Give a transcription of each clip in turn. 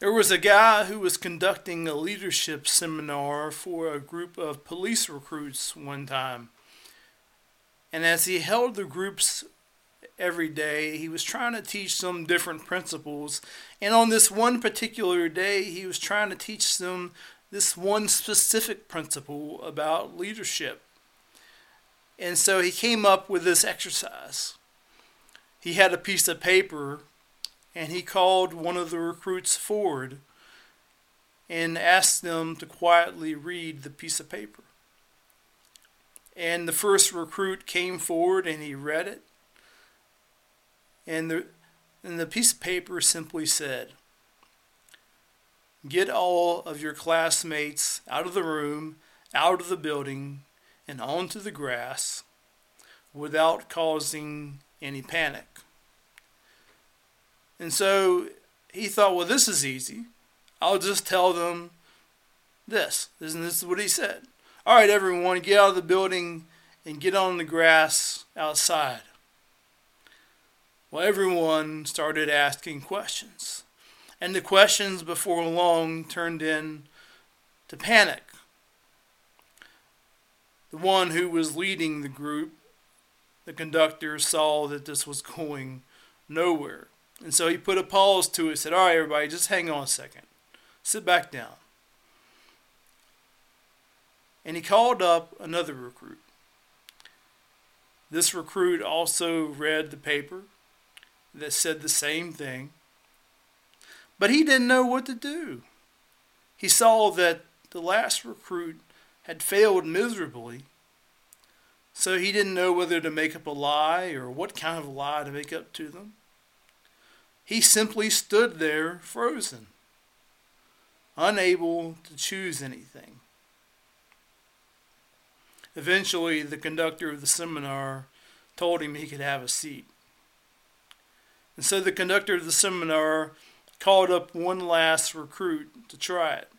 There was a guy who was conducting a leadership seminar for a group of police recruits one time. And as he held the groups every day, he was trying to teach them different principles. And on this one particular day, he was trying to teach them this one specific principle about leadership. And so he came up with this exercise. He had a piece of paper and he called one of the recruits forward and asked them to quietly read the piece of paper. And the first recruit came forward and he read it. And the, and the piece of paper simply said, Get all of your classmates out of the room, out of the building, and onto the grass without causing any panic. And so he thought, well, this is easy. I'll just tell them this. Isn't this is what he said. All right, everyone, get out of the building and get on the grass outside. Well, everyone started asking questions. And the questions before long turned in to panic. The one who was leading the group, the conductor, saw that this was going nowhere. And so he put a pause to it, said, All right, everybody, just hang on a second. Sit back down. And he called up another recruit. This recruit also read the paper that said the same thing, but he didn't know what to do. He saw that the last recruit had failed miserably, so he didn't know whether to make up a lie or what kind of a lie to make up to them. He simply stood there frozen, unable to choose anything. Eventually, the conductor of the seminar told him he could have a seat. And so the conductor of the seminar called up one last recruit to try it.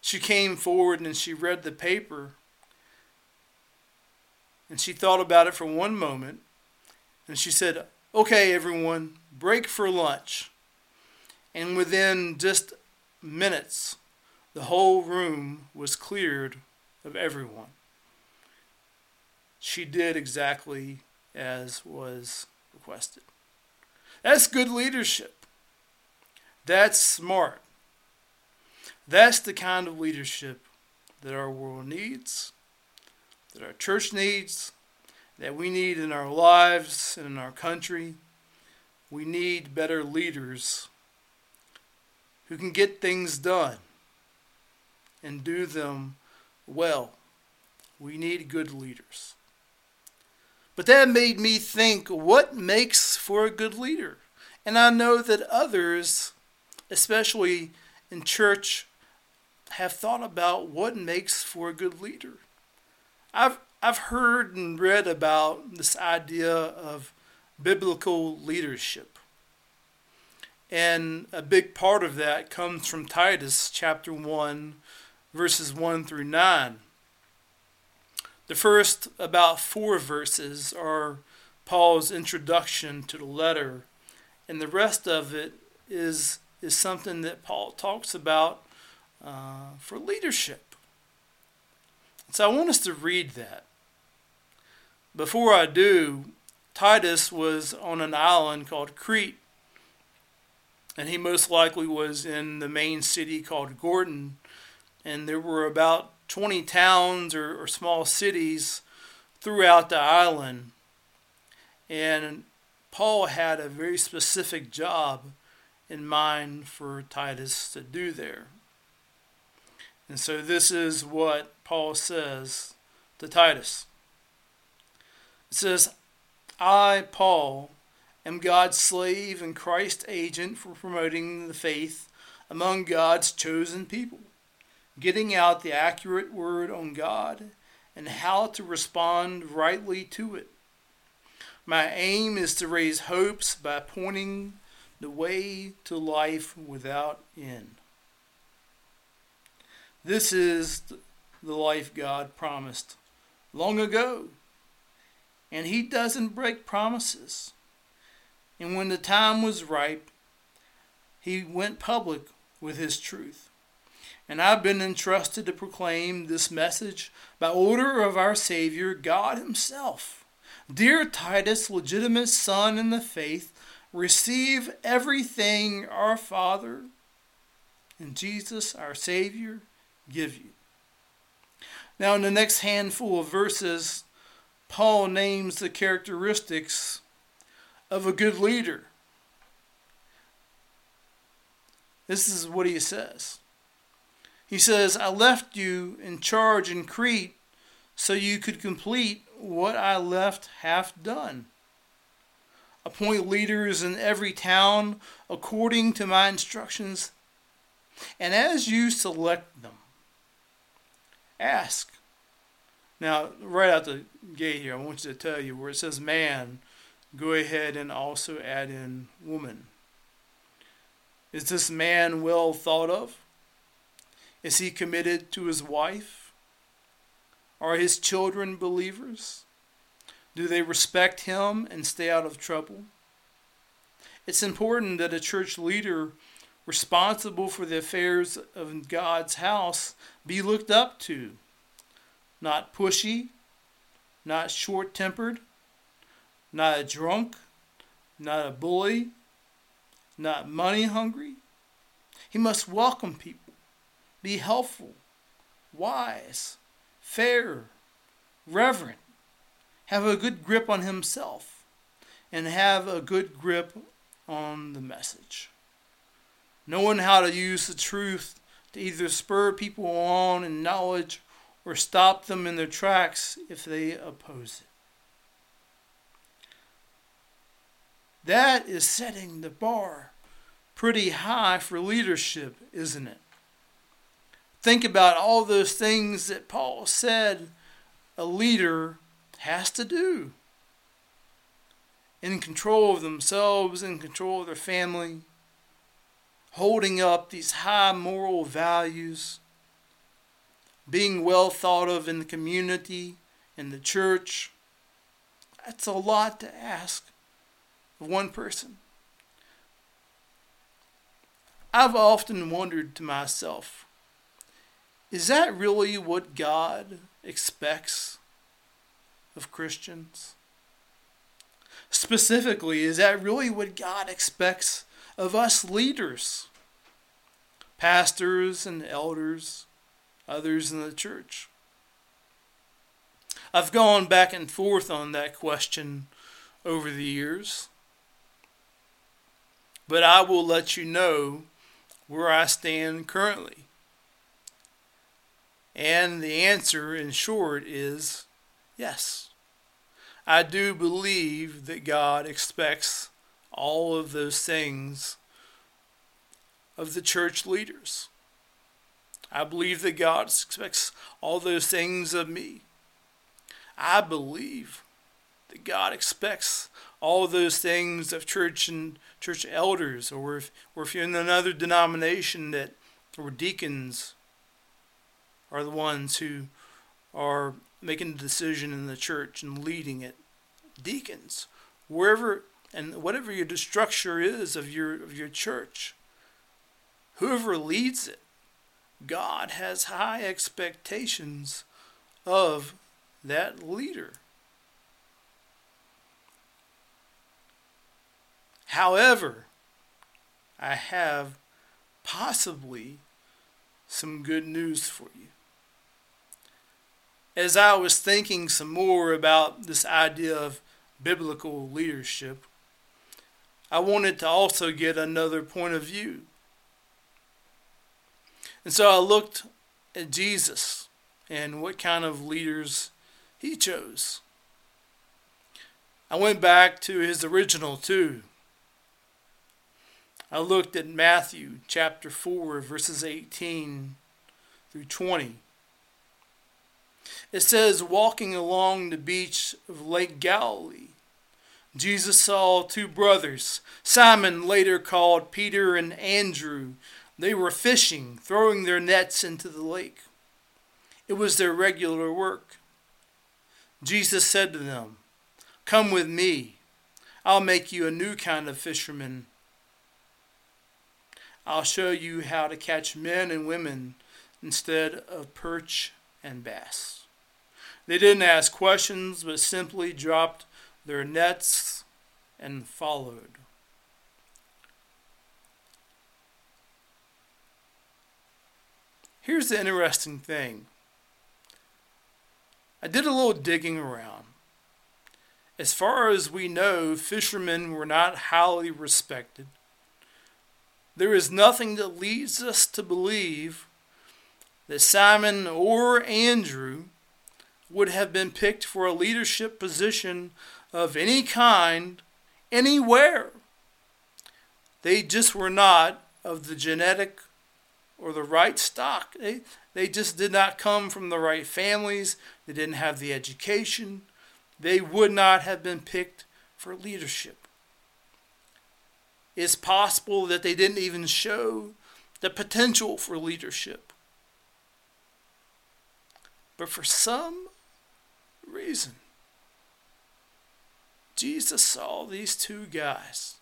She came forward and she read the paper. And she thought about it for one moment. And she said, Okay, everyone, break for lunch. And within just minutes, the whole room was cleared of everyone. She did exactly as was requested. That's good leadership. That's smart. That's the kind of leadership that our world needs, that our church needs, that we need in our lives and in our country we need better leaders who can get things done and do them well. We need good leaders. But that made me think what makes for a good leader? And I know that others, especially in church, have thought about what makes for a good leader. I've, I've heard and read about this idea of biblical leadership. And a big part of that comes from Titus chapter 1, verses 1 through 9. The first about four verses are Paul's introduction to the letter, and the rest of it is, is something that Paul talks about uh, for leadership. So I want us to read that. Before I do, Titus was on an island called Crete, and he most likely was in the main city called Gortyn. And there were about 20 towns or, or small cities throughout the island. And Paul had a very specific job in mind for Titus to do there. And so this is what Paul says to Titus. It says, I, Paul, am God's slave and Christ's agent for promoting the faith among God's chosen people, getting out the accurate word on God and how to respond rightly to it. My aim is to raise hopes by pointing the way to life without end. This is the life God promised long ago and he doesn't break promises. And when the time was ripe, he went public with his truth. And I've been entrusted to proclaim this message by order of our Savior, God Himself. Dear Titus, legitimate son in the faith, receive everything our Father and Jesus, our Savior, give you. Now, in the next handful of verses, Paul names the characteristics of a good leader. This is what he says. He says, I left you in charge in Crete so you could complete what I left half done. Appoint leaders in every town according to my instructions, and as you select them, ask. Now, right out the gate here, I want you to tell you where it says man, go ahead and also add in woman. Is this man well thought of? Is he committed to his wife? Are his children believers? Do they respect him and stay out of trouble? It's important that a church leader responsible for the affairs of God's house be looked up to, not pushy, not short tempered, not a drunk, not a bully, not money hungry. He must welcome people, be helpful, wise, fair, reverent, have a good grip on himself, and have a good grip on the message. Knowing how to use the truth to either spur people on in knowledge or stop them in their tracks if they oppose it. That is setting the bar pretty high for leadership, isn't it? Think about all those things that Paul said a leader has to do in control of themselves, in control of their family, holding up these high moral values, being well thought of in the community, in the church. That's a lot to ask of one person. I've often wondered to myself, is that really what God expects of Christians? Specifically, is that really what God expects of us leaders, pastors and elders, others in the church? I've gone back and forth on that question over the years. But I will let you know where I stand currently. And the answer, in short, is yes. I do believe that God expects all of those things of the church leaders. I believe that God expects all those things of me. I believe that God expects all those things of church and church elders, or if, or if you're in another denomination that, or deacons are the ones who are making the decision in the church and leading it. Deacons, wherever and whatever your structure is of your of your church, whoever leads it, God has high expectations of that leader. However, I have possibly some good news for you. As I was thinking some more about this idea of biblical leadership, I wanted to also get another point of view. And so I looked at Jesus and what kind of leaders he chose. I went back to his original too. I looked at Matthew chapter 4, verses 18 through 20. It says, Walking along the beach of Lake Galilee, Jesus saw two brothers, Simon, later called Peter, and Andrew. They were fishing, throwing their nets into the lake. It was their regular work. Jesus said to them, Come with me. I'll make you a new kind of fisherman I'll show you how to catch men and women instead of perch and bass. They didn't ask questions, but simply dropped their nets and followed. Here's the interesting thing I did a little digging around. As far as we know, fishermen were not highly respected. There is nothing that leads us to believe that Simon or Andrew would have been picked for a leadership position of any kind anywhere. They just were not of the genetic or the right stock. They, they just did not come from the right families. They didn't have the education. They would not have been picked for leadership. It's possible that they didn't even show the potential for leadership. But for some reason, Jesus saw these two guys.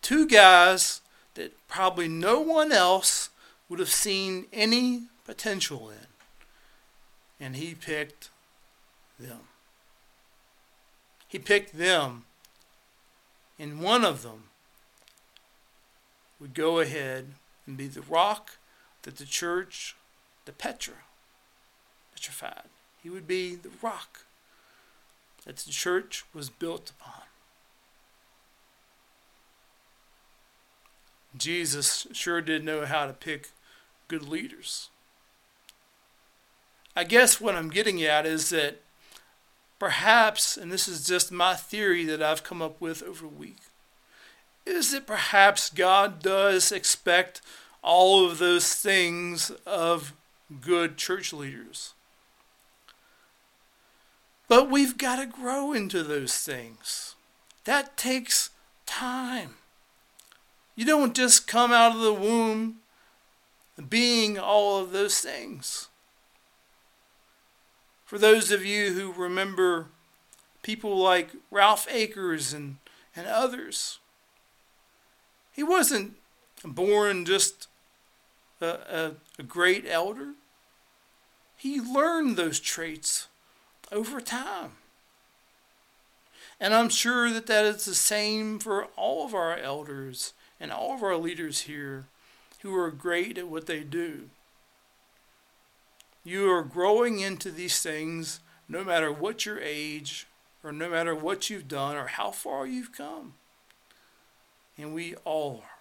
Two guys that probably no one else would have seen any potential in. And he picked them. He picked them and one of them would go ahead and be the rock that the church, the Petra, petrified. He would be the rock that the church was built upon. Jesus sure did know how to pick good leaders. I guess what I'm getting at is that Perhaps, and this is just my theory that I've come up with over a week, is that perhaps God does expect all of those things of good church leaders. But we've got to grow into those things. That takes time. You don't just come out of the womb being all of those things. For those of you who remember people like Ralph Akers and, and others, he wasn't born just a, a, a great elder. He learned those traits over time. And I'm sure that that is the same for all of our elders and all of our leaders here who are great at what they do. You are growing into these things no matter what your age or no matter what you've done or how far you've come. And we all are.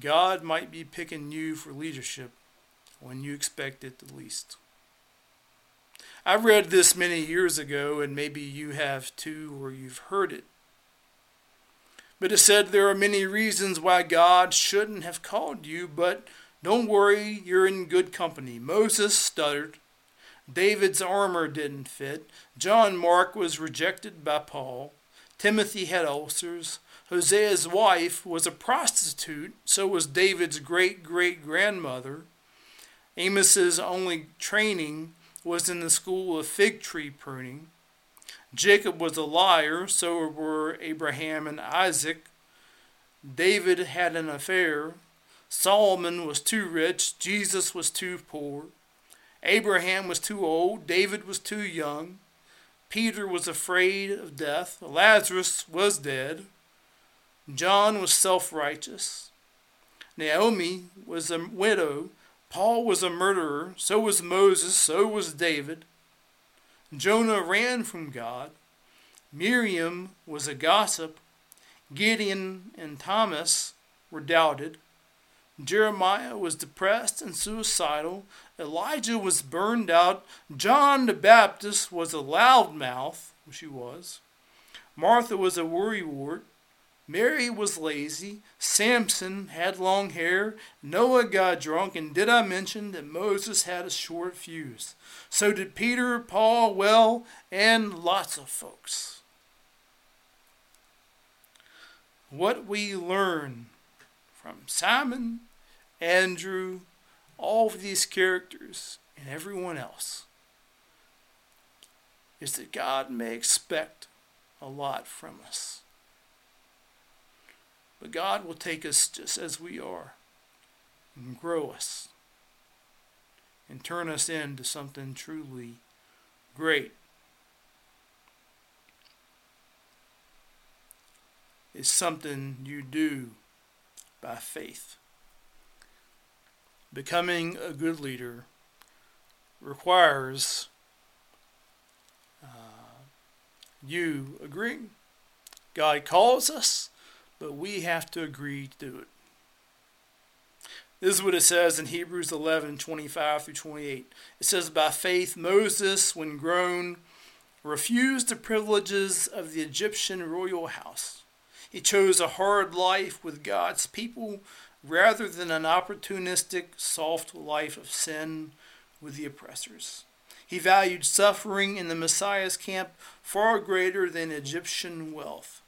God might be picking you for leadership when you expect it the least. I read this many years ago, and maybe you have too, or you've heard it. But it said there are many reasons why God shouldn't have called you, but don't worry, you're in good company. Moses stuttered. David's armor didn't fit. John Mark was rejected by Paul. Timothy had ulcers. Hosea's wife was a prostitute, so was David's great great grandmother. Amos's only training was in the school of fig tree pruning. Jacob was a liar, so were Abraham and Isaac. David had an affair, Solomon was too rich, Jesus was too poor. Abraham was too old, David was too young. Peter was afraid of death, Lazarus was dead. John was self righteous. Naomi was a widow. Paul was a murderer. So was Moses. So was David. Jonah ran from God. Miriam was a gossip. Gideon and Thomas were doubted. Jeremiah was depressed and suicidal. Elijah was burned out. John the Baptist was a loudmouth, which he was. Martha was a worrywart. Mary was lazy. Samson had long hair. Noah got drunk. And did I mention that Moses had a short fuse? So did Peter, Paul, well, and lots of folks. What we learn from Simon Andrew, all of these characters, and everyone else is that God may expect a lot from us. But God will take us just as we are and grow us and turn us into something truly great. It's something you do by faith. Becoming a good leader requires uh, you agreeing. God calls us, but we have to agree to do it. This is what it says in Hebrews 11 25 through 28. It says, By faith, Moses, when grown, refused the privileges of the Egyptian royal house. He chose a hard life with God's people rather than an opportunistic, soft life of sin with the oppressors. He valued suffering in the Messiah's camp far greater than Egyptian wealth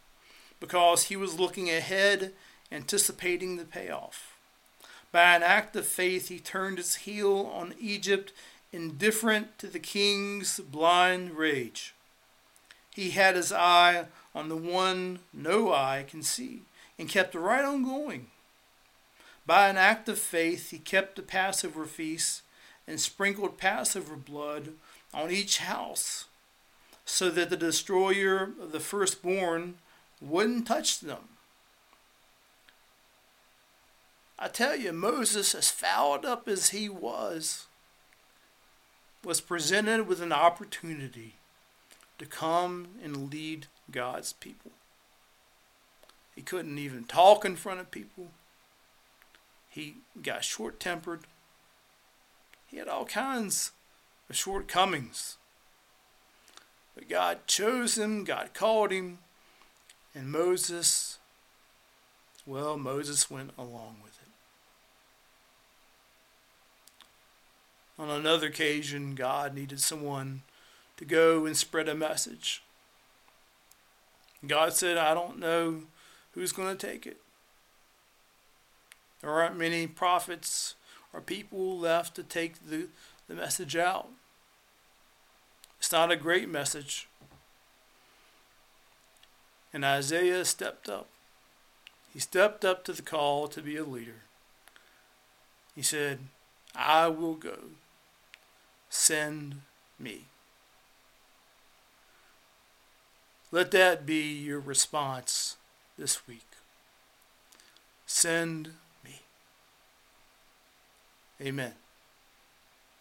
because he was looking ahead, anticipating the payoff. By an act of faith, he turned his heel on Egypt, indifferent to the king's blind rage. He had his eye on the one no eye can see and kept right on going. By an act of faith, he kept the Passover feast and sprinkled Passover blood on each house so that the destroyer of the firstborn wouldn't touch them. I tell you, Moses, as fouled up as he was, was presented with an opportunity to come and lead God's people. He couldn't even talk in front of people. He got short tempered. He had all kinds of shortcomings. But God chose him, God called him, and Moses, well, Moses went along with it. On another occasion, God needed someone to go and spread a message. God said, I don't know who's going to take it. There aren't many prophets or people left to take the, the message out. It's not a great message. And Isaiah stepped up. He stepped up to the call to be a leader. He said, I will go. Send me. Let that be your response this week. Send me. Amen.